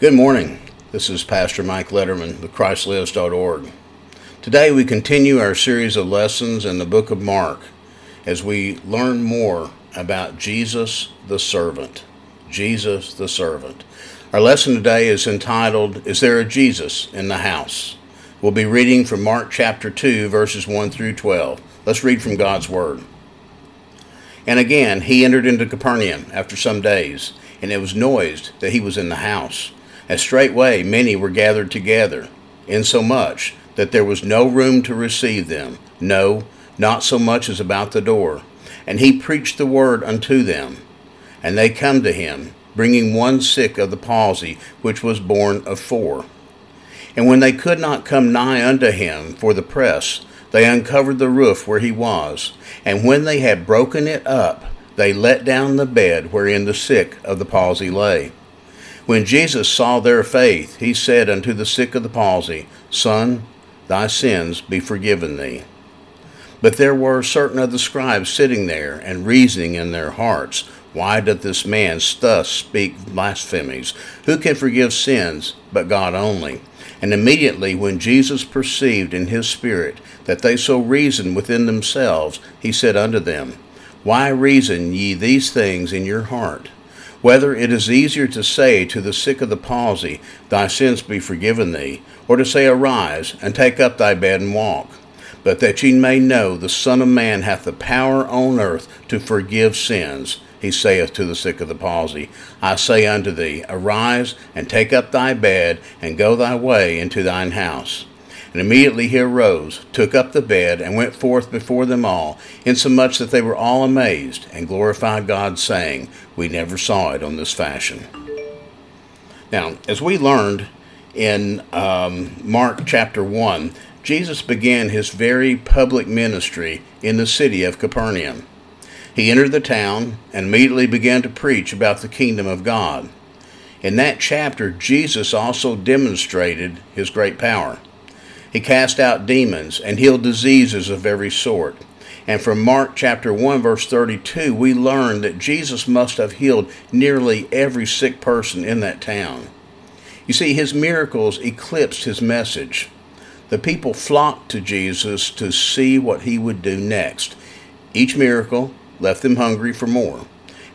Good morning. This is Pastor Mike Letterman with ChristLives.org. Today we continue our series of lessons in the book of Mark as we learn more about Jesus the servant. Jesus the servant. Our lesson today is entitled, Is There a Jesus in the House? We'll be reading from Mark chapter 2, verses 1 through 12. Let's read from God's Word. And again he entered into Capernaum after some days, and it was noised that he was in the house. And straightway many were gathered together, insomuch that there was no room to receive them, no, not so much as about the door. And he preached the word unto them. And they come to him, bringing one sick of the palsy, which was borne of four. And when they could not come nigh unto him for the press, they uncovered the roof where he was. And when they had broken it up, they let down the bed wherein the sick of the palsy lay. When Jesus saw their faith, he said unto the sick of the palsy, Son, thy sins be forgiven thee. But there were certain of the scribes sitting there, and reasoning in their hearts, Why doth this man thus speak blasphemies? Who can forgive sins but God only? And immediately when Jesus perceived in his spirit that they so reasoned within themselves, he said unto them, Why reason ye these things in your heart? Whether it is easier to say to the sick of the palsy, Thy sins be forgiven thee, or to say, Arise, and take up thy bed and walk. But that ye may know the Son of Man hath the power on earth to forgive sins, he saith to the sick of the palsy, I say unto thee, Arise, and take up thy bed, and go thy way into thine house. And immediately he arose, took up the bed, and went forth before them all, insomuch that they were all amazed, and glorified God, saying, We never saw it on this fashion. Now, as we learned in um, Mark chapter 1, Jesus began his very public ministry in the city of Capernaum. He entered the town and immediately began to preach about the kingdom of God. In that chapter, Jesus also demonstrated his great power. He cast out demons and healed diseases of every sort. And from Mark chapter 1 verse 32, we learn that Jesus must have healed nearly every sick person in that town. You see, his miracles eclipsed his message. The people flocked to Jesus to see what he would do next. Each miracle left them hungry for more.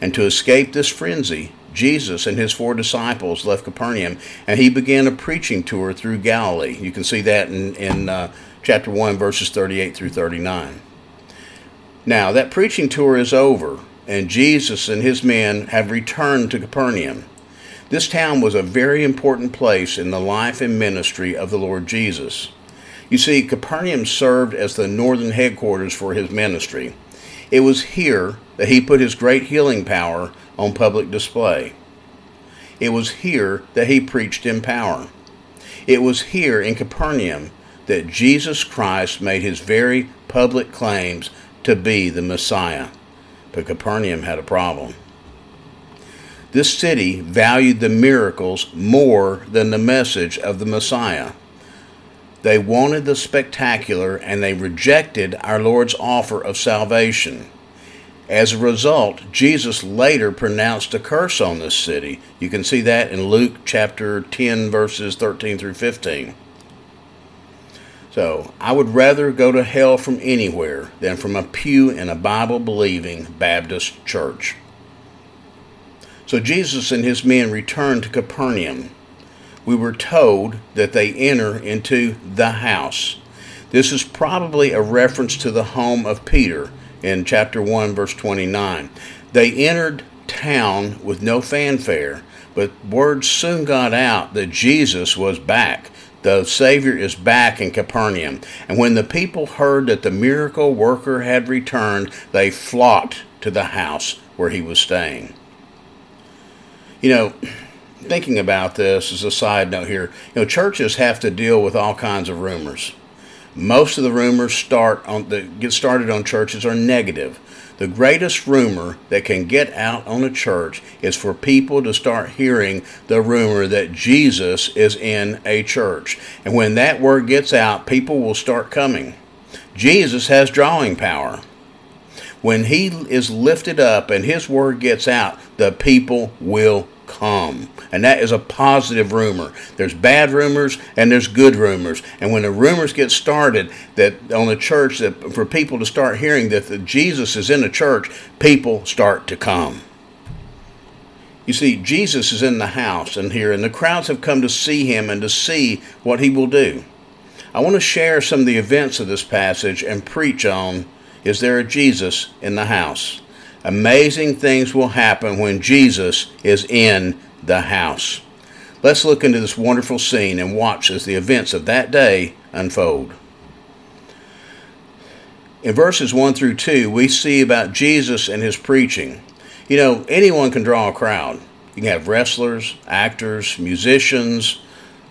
And to escape this frenzy, Jesus and his four disciples left Capernaum and he began a preaching tour through Galilee. You can see that in, in uh, chapter 1, verses 38 through 39. Now, that preaching tour is over, and Jesus and his men have returned to Capernaum. This town was a very important place in the life and ministry of the Lord Jesus. You see, Capernaum served as the northern headquarters for his ministry. It was here that he put his great healing power on public display. It was here that he preached in power. It was here in Capernaum that Jesus Christ made his very public claims to be the Messiah. But Capernaum had a problem. This city valued the miracles more than the message of the Messiah. They wanted the spectacular and they rejected our Lord's offer of salvation. As a result, Jesus later pronounced a curse on this city. You can see that in Luke chapter 10, verses 13 through 15. So, I would rather go to hell from anywhere than from a pew in a Bible believing Baptist church. So, Jesus and his men returned to Capernaum. We were told that they enter into the house. This is probably a reference to the home of Peter in chapter 1, verse 29. They entered town with no fanfare, but word soon got out that Jesus was back. The Savior is back in Capernaum. And when the people heard that the miracle worker had returned, they flocked to the house where he was staying. You know, thinking about this as a side note here, you know, churches have to deal with all kinds of rumors. Most of the rumors start on that get started on churches are negative. The greatest rumor that can get out on a church is for people to start hearing the rumor that Jesus is in a church. And when that word gets out, people will start coming. Jesus has drawing power. When he is lifted up and his word gets out, the people will come. And that is a positive rumor. There's bad rumors and there's good rumors. And when the rumors get started that on the church that for people to start hearing that the Jesus is in the church, people start to come. You see, Jesus is in the house and here, and the crowds have come to see him and to see what he will do. I want to share some of the events of this passage and preach on Is there a Jesus in the house? Amazing things will happen when Jesus is in the house. Let's look into this wonderful scene and watch as the events of that day unfold. In verses 1 through 2, we see about Jesus and his preaching. You know, anyone can draw a crowd. You can have wrestlers, actors, musicians,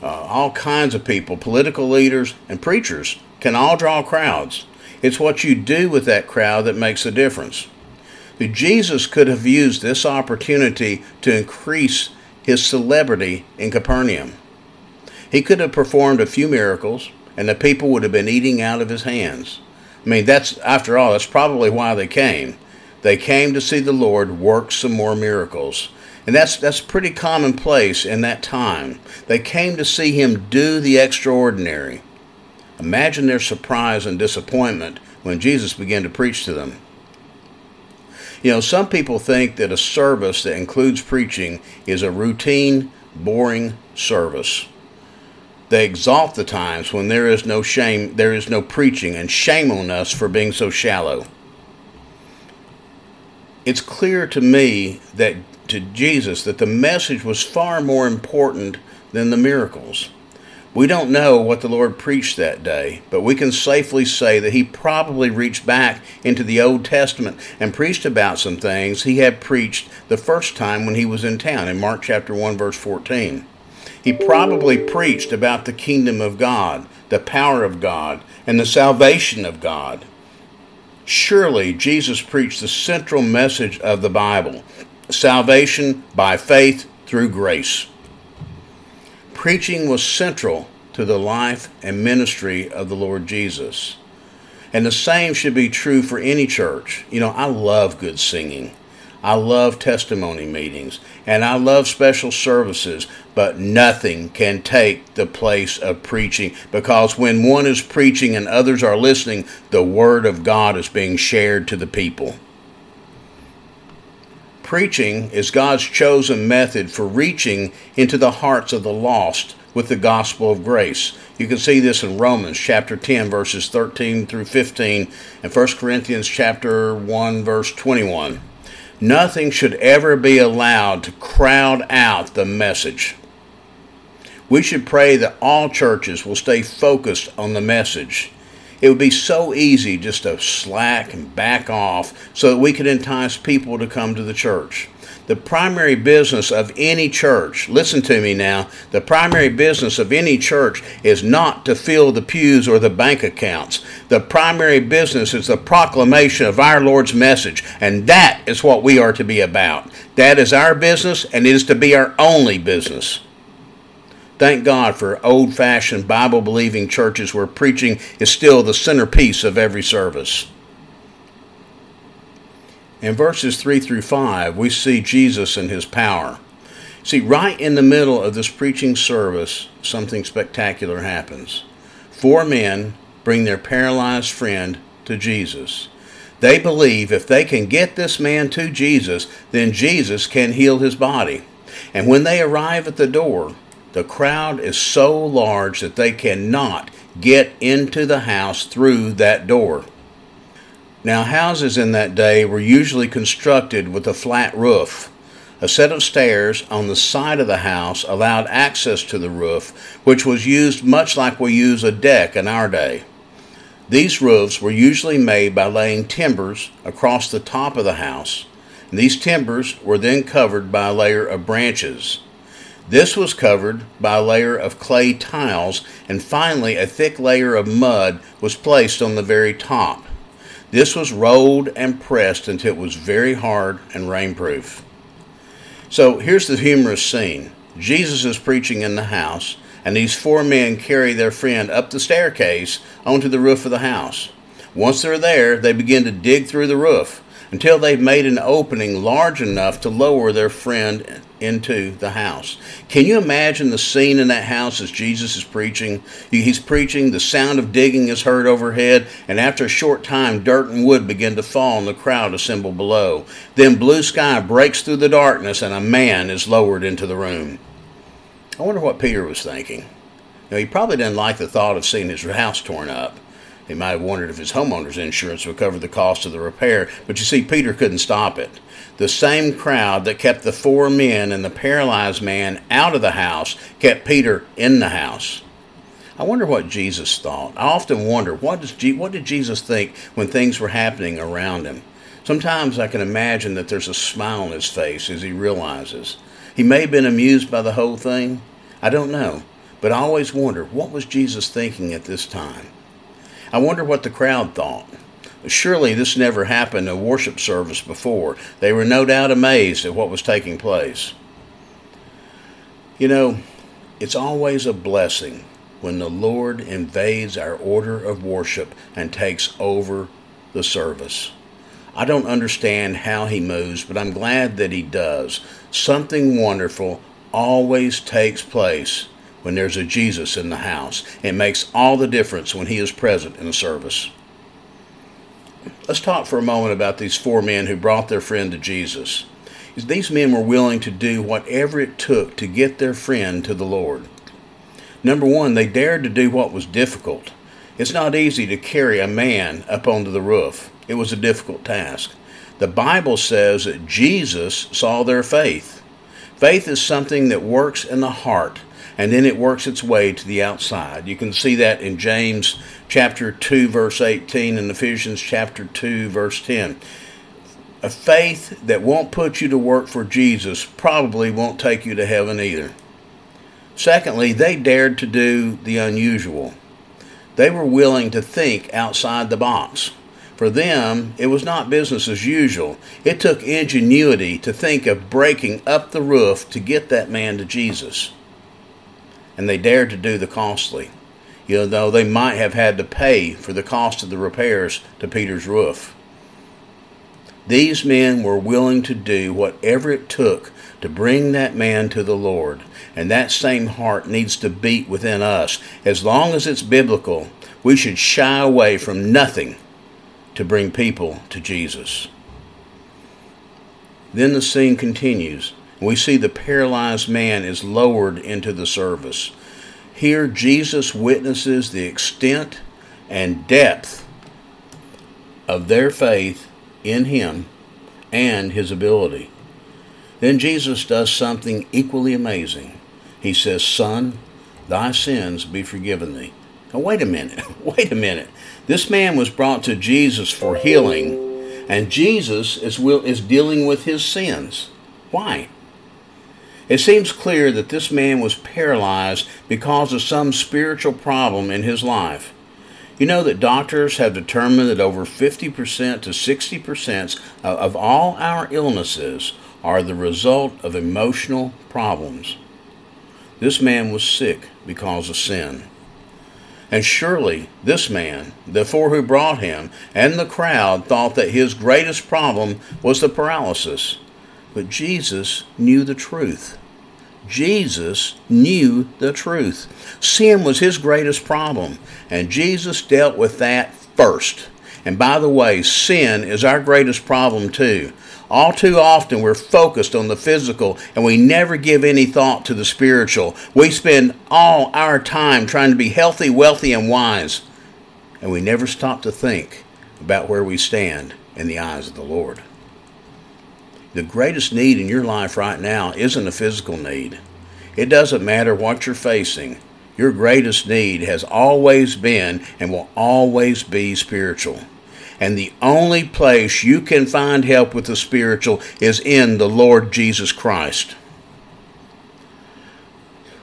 uh, all kinds of people, political leaders, and preachers can all draw crowds. It's what you do with that crowd that makes a difference. Jesus could have used this opportunity to increase his celebrity in Capernaum. He could have performed a few miracles, and the people would have been eating out of his hands. I mean, that's, after all, that's probably why they came. They came to see the Lord work some more miracles. And that's, that's pretty commonplace in that time. They came to see him do the extraordinary. Imagine their surprise and disappointment when Jesus began to preach to them. You know, some people think that a service that includes preaching is a routine, boring service. They exalt the times when there is no shame, there is no preaching, and shame on us for being so shallow it's clear to me that to Jesus that the message was far more important than the miracles. We don't know what the Lord preached that day, but we can safely say that he probably reached back into the Old Testament and preached about some things he had preached the first time when he was in town in Mark chapter 1 verse 14. He probably preached about the kingdom of God, the power of God, and the salvation of God. Surely Jesus preached the central message of the Bible salvation by faith through grace. Preaching was central to the life and ministry of the Lord Jesus. And the same should be true for any church. You know, I love good singing. I love testimony meetings and I love special services, but nothing can take the place of preaching because when one is preaching and others are listening, the Word of God is being shared to the people. Preaching is God's chosen method for reaching into the hearts of the lost with the gospel of grace. You can see this in Romans chapter 10 verses 13 through 15 and 1 Corinthians chapter 1 verse 21. Nothing should ever be allowed to crowd out the message. We should pray that all churches will stay focused on the message. It would be so easy just to slack and back off so that we could entice people to come to the church. The primary business of any church, listen to me now, the primary business of any church is not to fill the pews or the bank accounts. The primary business is the proclamation of our Lord's message, and that is what we are to be about. That is our business, and it is to be our only business. Thank God for old fashioned Bible believing churches where preaching is still the centerpiece of every service. In verses 3 through 5, we see Jesus and his power. See, right in the middle of this preaching service, something spectacular happens. Four men bring their paralyzed friend to Jesus. They believe if they can get this man to Jesus, then Jesus can heal his body. And when they arrive at the door, the crowd is so large that they cannot get into the house through that door. Now, houses in that day were usually constructed with a flat roof. A set of stairs on the side of the house allowed access to the roof, which was used much like we use a deck in our day. These roofs were usually made by laying timbers across the top of the house, these timbers were then covered by a layer of branches. This was covered by a layer of clay tiles, and finally a thick layer of mud was placed on the very top. This was rolled and pressed until it was very hard and rainproof. So here's the humorous scene Jesus is preaching in the house, and these four men carry their friend up the staircase onto the roof of the house. Once they're there, they begin to dig through the roof. Until they've made an opening large enough to lower their friend into the house. Can you imagine the scene in that house as Jesus is preaching? He's preaching, the sound of digging is heard overhead, and after a short time, dirt and wood begin to fall, and the crowd assembled below. Then blue sky breaks through the darkness, and a man is lowered into the room. I wonder what Peter was thinking. Know, he probably didn't like the thought of seeing his house torn up. He might have wondered if his homeowner's insurance would cover the cost of the repair, but you see, Peter couldn't stop it. The same crowd that kept the four men and the paralyzed man out of the house kept Peter in the house. I wonder what Jesus thought. I often wonder what, does what did Jesus think when things were happening around him? Sometimes I can imagine that there's a smile on his face as he realizes. He may have been amused by the whole thing. I don't know. But I always wonder what was Jesus thinking at this time? I wonder what the crowd thought. Surely this never happened in a worship service before. They were no doubt amazed at what was taking place. You know, it's always a blessing when the Lord invades our order of worship and takes over the service. I don't understand how he moves, but I'm glad that he does. Something wonderful always takes place when there's a Jesus in the house. It makes all the difference when he is present in the service. Let's talk for a moment about these four men who brought their friend to Jesus. These men were willing to do whatever it took to get their friend to the Lord. Number one, they dared to do what was difficult. It's not easy to carry a man up onto the roof. It was a difficult task. The Bible says that Jesus saw their faith. Faith is something that works in the heart and then it works its way to the outside. You can see that in James chapter 2 verse 18 and Ephesians chapter 2 verse 10. A faith that won't put you to work for Jesus probably won't take you to heaven either. Secondly, they dared to do the unusual. They were willing to think outside the box. For them, it was not business as usual. It took ingenuity to think of breaking up the roof to get that man to Jesus and they dared to do the costly, you know, though they might have had to pay for the cost of the repairs to Peter's roof. These men were willing to do whatever it took to bring that man to the Lord, and that same heart needs to beat within us. As long as it's biblical, we should shy away from nothing to bring people to Jesus. Then the scene continues we see the paralyzed man is lowered into the service. Here, Jesus witnesses the extent and depth of their faith in him and his ability. Then Jesus does something equally amazing. He says, Son, thy sins be forgiven thee. Now, wait a minute. Wait a minute. This man was brought to Jesus for healing, and Jesus is, will, is dealing with his sins. Why? It seems clear that this man was paralyzed because of some spiritual problem in his life. You know that doctors have determined that over 50% to 60% of all our illnesses are the result of emotional problems. This man was sick because of sin. And surely this man, the four who brought him, and the crowd thought that his greatest problem was the paralysis. But Jesus knew the truth. Jesus knew the truth. Sin was his greatest problem, and Jesus dealt with that first. And by the way, sin is our greatest problem too. All too often, we're focused on the physical and we never give any thought to the spiritual. We spend all our time trying to be healthy, wealthy, and wise, and we never stop to think about where we stand in the eyes of the Lord the greatest need in your life right now isn't a physical need. It doesn't matter what you're facing. Your greatest need has always been and will always be spiritual. And the only place you can find help with the spiritual is in the Lord Jesus Christ.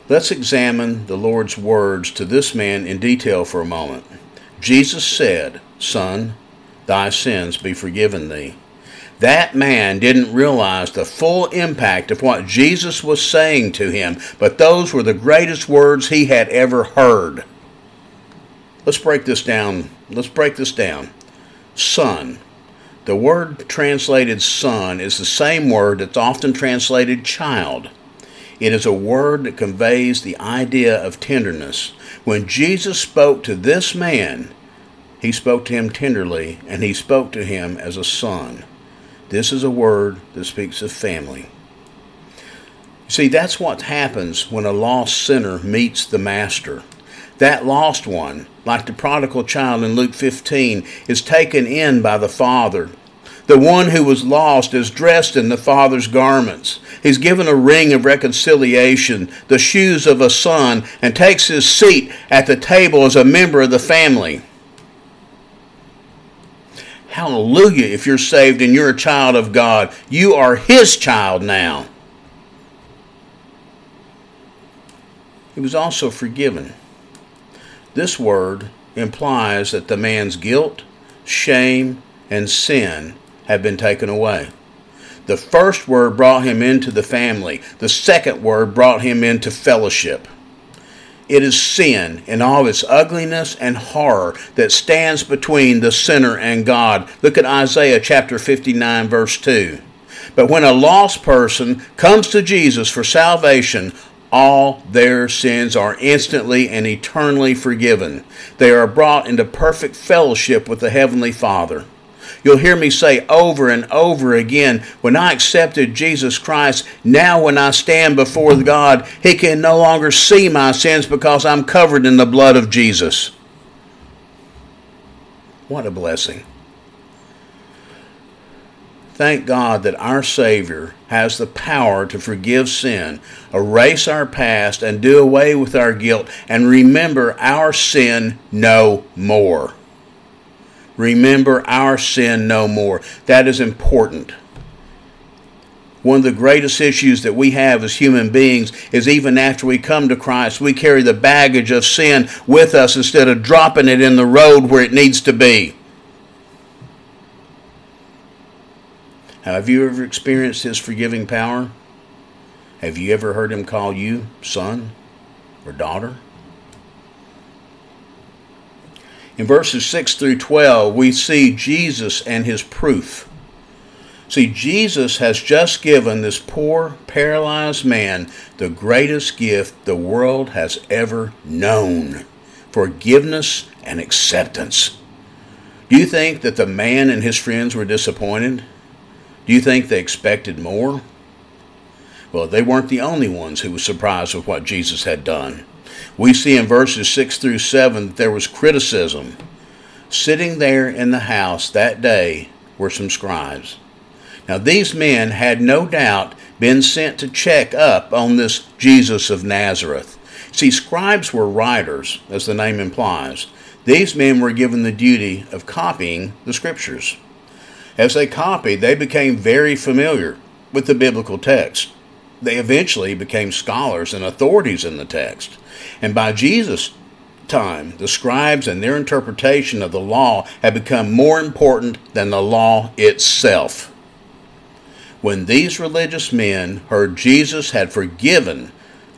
Let's examine the Lord's words to this man in detail for a moment. Jesus said, Son, thy sins be forgiven thee. That man didn't realize the full impact of what Jesus was saying to him, but those were the greatest words he had ever heard. Let's break this down. Let's break this down. Son, The word translated son is the same word that's often translated child. It is a word that conveys the idea of tenderness. When Jesus spoke to this man, he spoke to him tenderly, and he spoke to him as a son. This is a word that speaks of family. See, that's what happens when a lost sinner meets the Master. That lost one, like the prodigal child in Luke 15, is taken in by the Father. The one who was lost is dressed in the Father's garments. He's given a ring of reconciliation, the shoes of a son, and takes his seat at the table as a member of the family. Hallelujah, if you're saved and you're a child of God. You are His child now. He was also forgiven. This word implies that the man's guilt, shame, and sin have been taken away. The first word brought him into the family, the second word brought him into fellowship. It is sin in all its ugliness and horror that stands between the sinner and God. Look at Isaiah chapter 59, verse 2. But when a lost person comes to Jesus for salvation, all their sins are instantly and eternally forgiven. They are brought into perfect fellowship with the Heavenly Father. You'll hear me say over and over again when I accepted Jesus Christ, now when I stand before God, He can no longer see my sins because I'm covered in the blood of Jesus. What a blessing. Thank God that our Savior has the power to forgive sin, erase our past, and do away with our guilt, and remember our sin no more. Remember our sin no more. That is important. One of the greatest issues that we have as human beings is even after we come to Christ, we carry the baggage of sin with us instead of dropping it in the road where it needs to be. Have you ever experienced His forgiving power? Have you ever heard Him call you son or daughter? In verses 6 through 12, we see Jesus and His proof. See, Jesus has just given this poor, paralyzed man the greatest gift the world has ever known forgiveness and acceptance. Do you think that the man and his friends were disappointed? Do you think they expected more? Well, they weren't the only ones who were surprised with what Jesus had done. We see in verses 6 through 7 that there was criticism. Sitting there in the house that day were some scribes. Now, these men had no doubt been sent to check up on this Jesus of Nazareth. See, scribes were writers, as the name implies. These men were given the duty of copying the scriptures. As they copied, they became very familiar with the biblical text. They eventually became scholars and authorities in the text. And by Jesus' time, the scribes and their interpretation of the law had become more important than the law itself. When these religious men heard Jesus had forgiven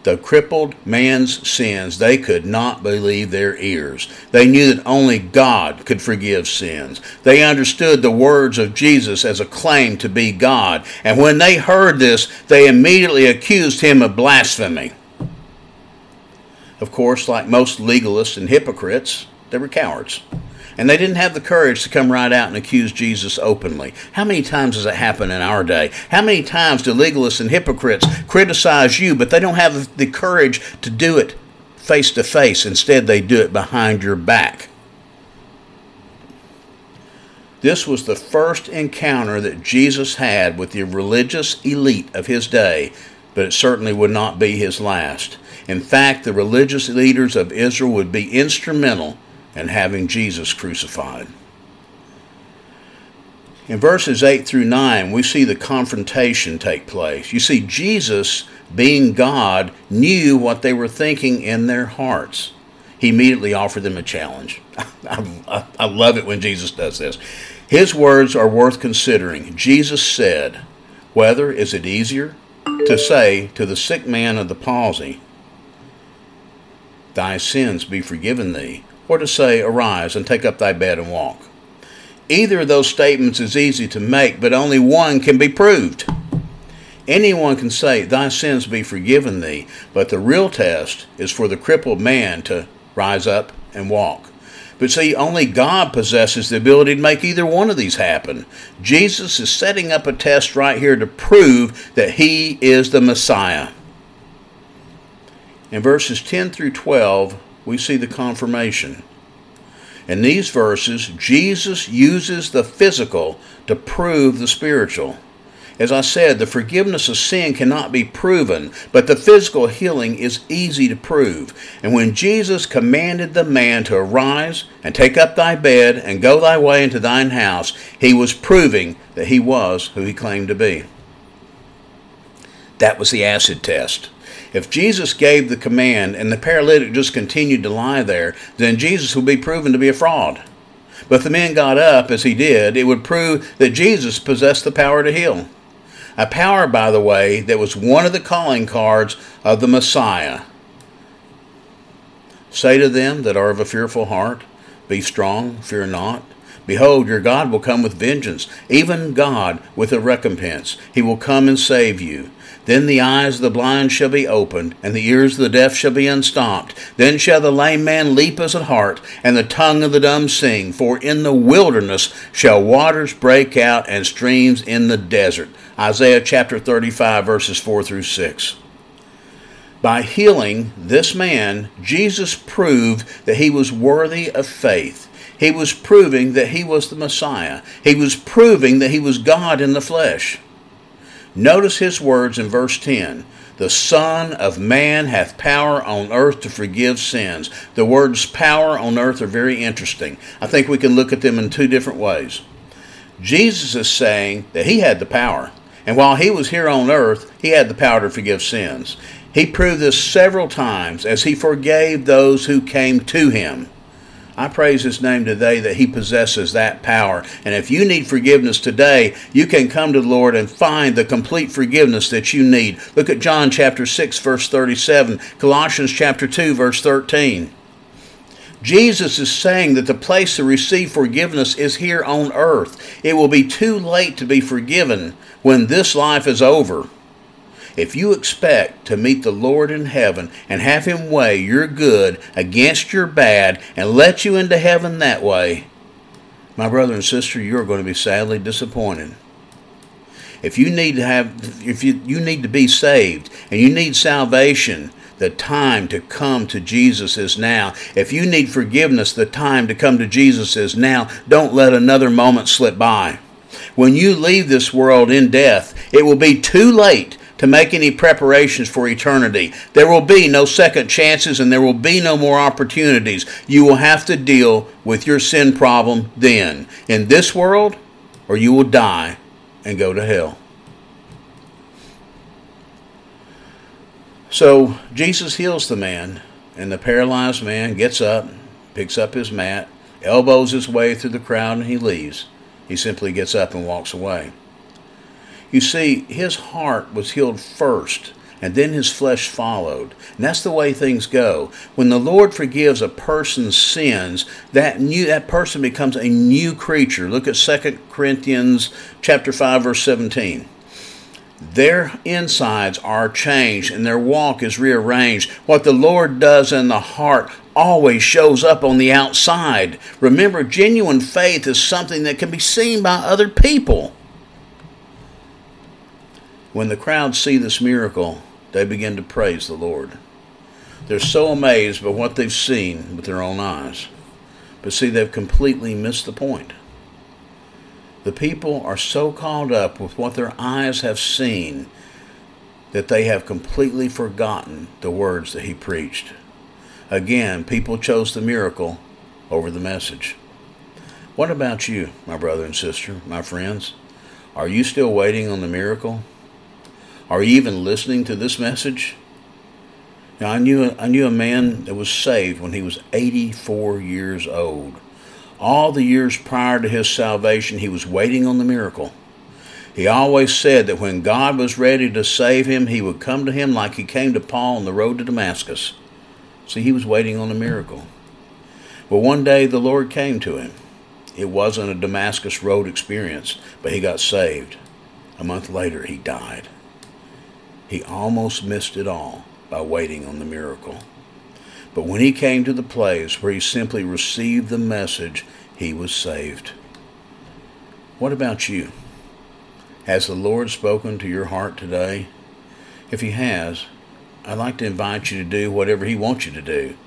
the crippled man's sins, they could not believe their ears. They knew that only God could forgive sins. They understood the words of Jesus as a claim to be God. And when they heard this, they immediately accused him of blasphemy. Of course, like most legalists and hypocrites, they were cowards. And they didn't have the courage to come right out and accuse Jesus openly. How many times does it happen in our day? How many times do legalists and hypocrites criticize you, but they don't have the courage to do it face to face? Instead, they do it behind your back. This was the first encounter that Jesus had with the religious elite of his day, but it certainly would not be his last. In fact, the religious leaders of Israel would be instrumental in having Jesus crucified. In verses 8 through 9, we see the confrontation take place. You see, Jesus, being God, knew what they were thinking in their hearts. He immediately offered them a challenge. I, I, love it when Jesus does this. His words are worth considering. Jesus said, Whether is it easier to say to the sick man of the palsy, Thy sins be forgiven thee, or to say, Arise and take up thy bed and walk. Either of those statements is easy to make, but only one can be proved. Anyone can say, Thy sins be forgiven thee, but the real test is for the crippled man to rise up and walk. But see, only God possesses the ability to make either one of these happen. Jesus is setting up a test right here to prove that he is the Messiah. In verses 10 through 12, we see the confirmation. In these verses, Jesus uses the physical to prove the spiritual. As I said, the forgiveness of sin cannot be proven, but the physical healing is easy to prove. And when Jesus commanded the man to arise and take up thy bed and go thy way into thine house, he was proving that he was who he claimed to be. That was the acid test. If Jesus gave the command and the paralytic just continued to lie there, then Jesus would be proven to be a fraud. But if the man got up as he did, it would prove that Jesus possessed the power to heal. A power, by the way, that was one of the calling cards of the Messiah. Say to them that are of a fearful heart, Be strong, fear not. Behold, your God will come with vengeance, even God with a recompense. He will come and save you. Then the eyes of the blind shall be opened, and the ears of the deaf shall be unstopped. Then shall the lame man leap as a hart, and the tongue of the dumb sing. For in the wilderness shall waters break out, and streams in the desert. Isaiah chapter 35, verses 4 through 6. By healing this man, Jesus proved that he was worthy of faith. He was proving that he was the Messiah. He was proving that he was God in the flesh. Notice his words in verse 10 The Son of Man hath power on earth to forgive sins. The words power on earth are very interesting. I think we can look at them in two different ways. Jesus is saying that he had the power. And while he was here on earth, he had the power to forgive sins. He proved this several times as he forgave those who came to him. I praise his name today that he possesses that power. And if you need forgiveness today, you can come to the Lord and find the complete forgiveness that you need. Look at John chapter 6 verse 37, Colossians chapter 2 verse 13. Jesus is saying that the place to receive forgiveness is here on earth. It will be too late to be forgiven when this life is over. If you expect to meet the Lord in heaven and have Him weigh your good against your bad and let you into heaven that way, my brother and sister, you're going to be sadly disappointed. If you need to have, if you, you need to be saved and you need salvation, the time to come to Jesus is now. If you need forgiveness, the time to come to Jesus is now. Don't let another moment slip by. When you leave this world in death, it will be too late to make any preparations for eternity. There will be no second chances and there will be no more opportunities. You will have to deal with your sin problem then, in this world, or you will die and go to hell. So Jesus heals the man, and the paralyzed man gets up, picks up his mat, elbows his way through the crowd, and he leaves. He simply gets up and walks away. You see, his heart was healed first, and then his flesh followed. And that's the way things go. When the Lord forgives a person's sins, that new that person becomes a new creature. Look at 2 Corinthians chapter 5 verse 17 their insides are changed and their walk is rearranged. What the Lord does in the heart always shows up on the outside. Remember, genuine faith is something that can be seen by other people. When the crowd see this miracle, they begin to praise the Lord. They're so amazed by what they've seen with their own eyes. But see, they've completely missed the point. The people are so caught up with what their eyes have seen that they have completely forgotten the words that he preached. Again, people chose the miracle over the message. What about you, my brother and sister, my friends? Are you still waiting on the miracle? Are you even listening to this message? Now, I knew, I knew a man that was saved when he was 84 years old. All the years prior to his salvation, he was waiting on the miracle. He always said that when God was ready to save him, he would come to him like he came to Paul on the road to Damascus. See, he was waiting on a miracle. Well, one day the Lord came to him. It wasn't a Damascus Road experience, but he got saved. A month later, he died. He almost missed it all by waiting on the miracle. But when he came to the place where he simply received the message, he was saved. What about you? Has the Lord spoken to your heart today? If he has, I'd like to invite you to do whatever he wants you to do.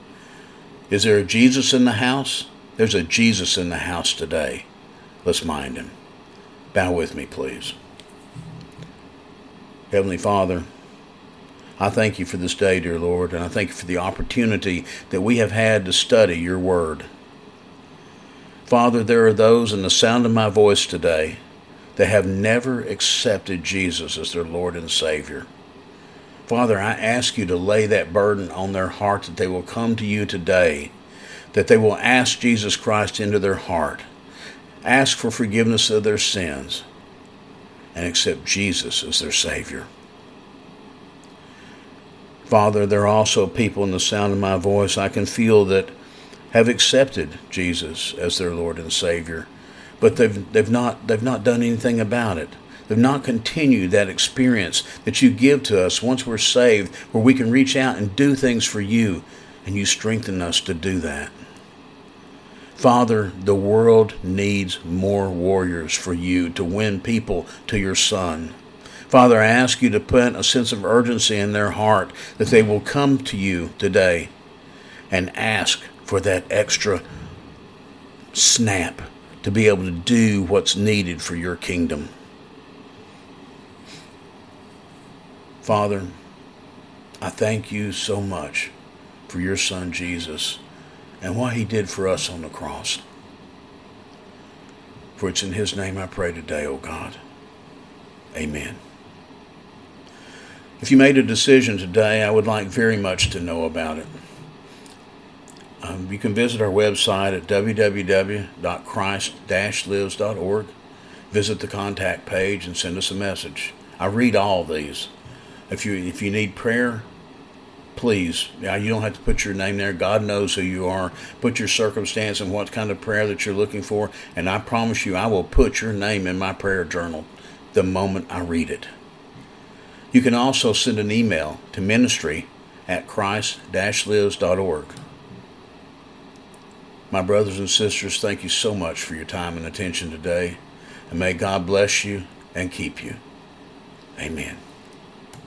Is there a Jesus in the house? There's a Jesus in the house today. Let's mind him. Bow with me, please. Heavenly Father, I thank you for this day, dear Lord, and I thank you for the opportunity that we have had to study your word. Father, there are those in the sound of my voice today that have never accepted Jesus as their Lord and Savior. Father, I ask you to lay that burden on their heart that they will come to you today, that they will ask Jesus Christ into their heart, ask for forgiveness of their sins, and accept Jesus as their Savior. Father, there are also people in the sound of my voice I can feel that have accepted Jesus as their Lord and Savior, but they've, they've, not, they've not done anything about it. They've not continued that experience that you give to us once we're saved, where we can reach out and do things for you, and you strengthen us to do that. Father, the world needs more warriors for you to win people to your Son. Father, I ask you to put a sense of urgency in their heart that they will come to you today and ask for that extra snap to be able to do what's needed for your kingdom. Father, I thank you so much for your son Jesus and what he did for us on the cross. For it's in his name I pray today, O oh God. Amen. If you made a decision today, I would like very much to know about it. Um, you can visit our website at www.christ-lives.org. Visit the contact page and send us a message. I read all these. If you if you need prayer, please, you don't have to put your name there. God knows who you are. Put your circumstance and what kind of prayer that you're looking for, and I promise you, I will put your name in my prayer journal the moment I read it. You can also send an email to ministry at christ-lives.org. My brothers and sisters, thank you so much for your time and attention today, and may God bless you and keep you. Amen.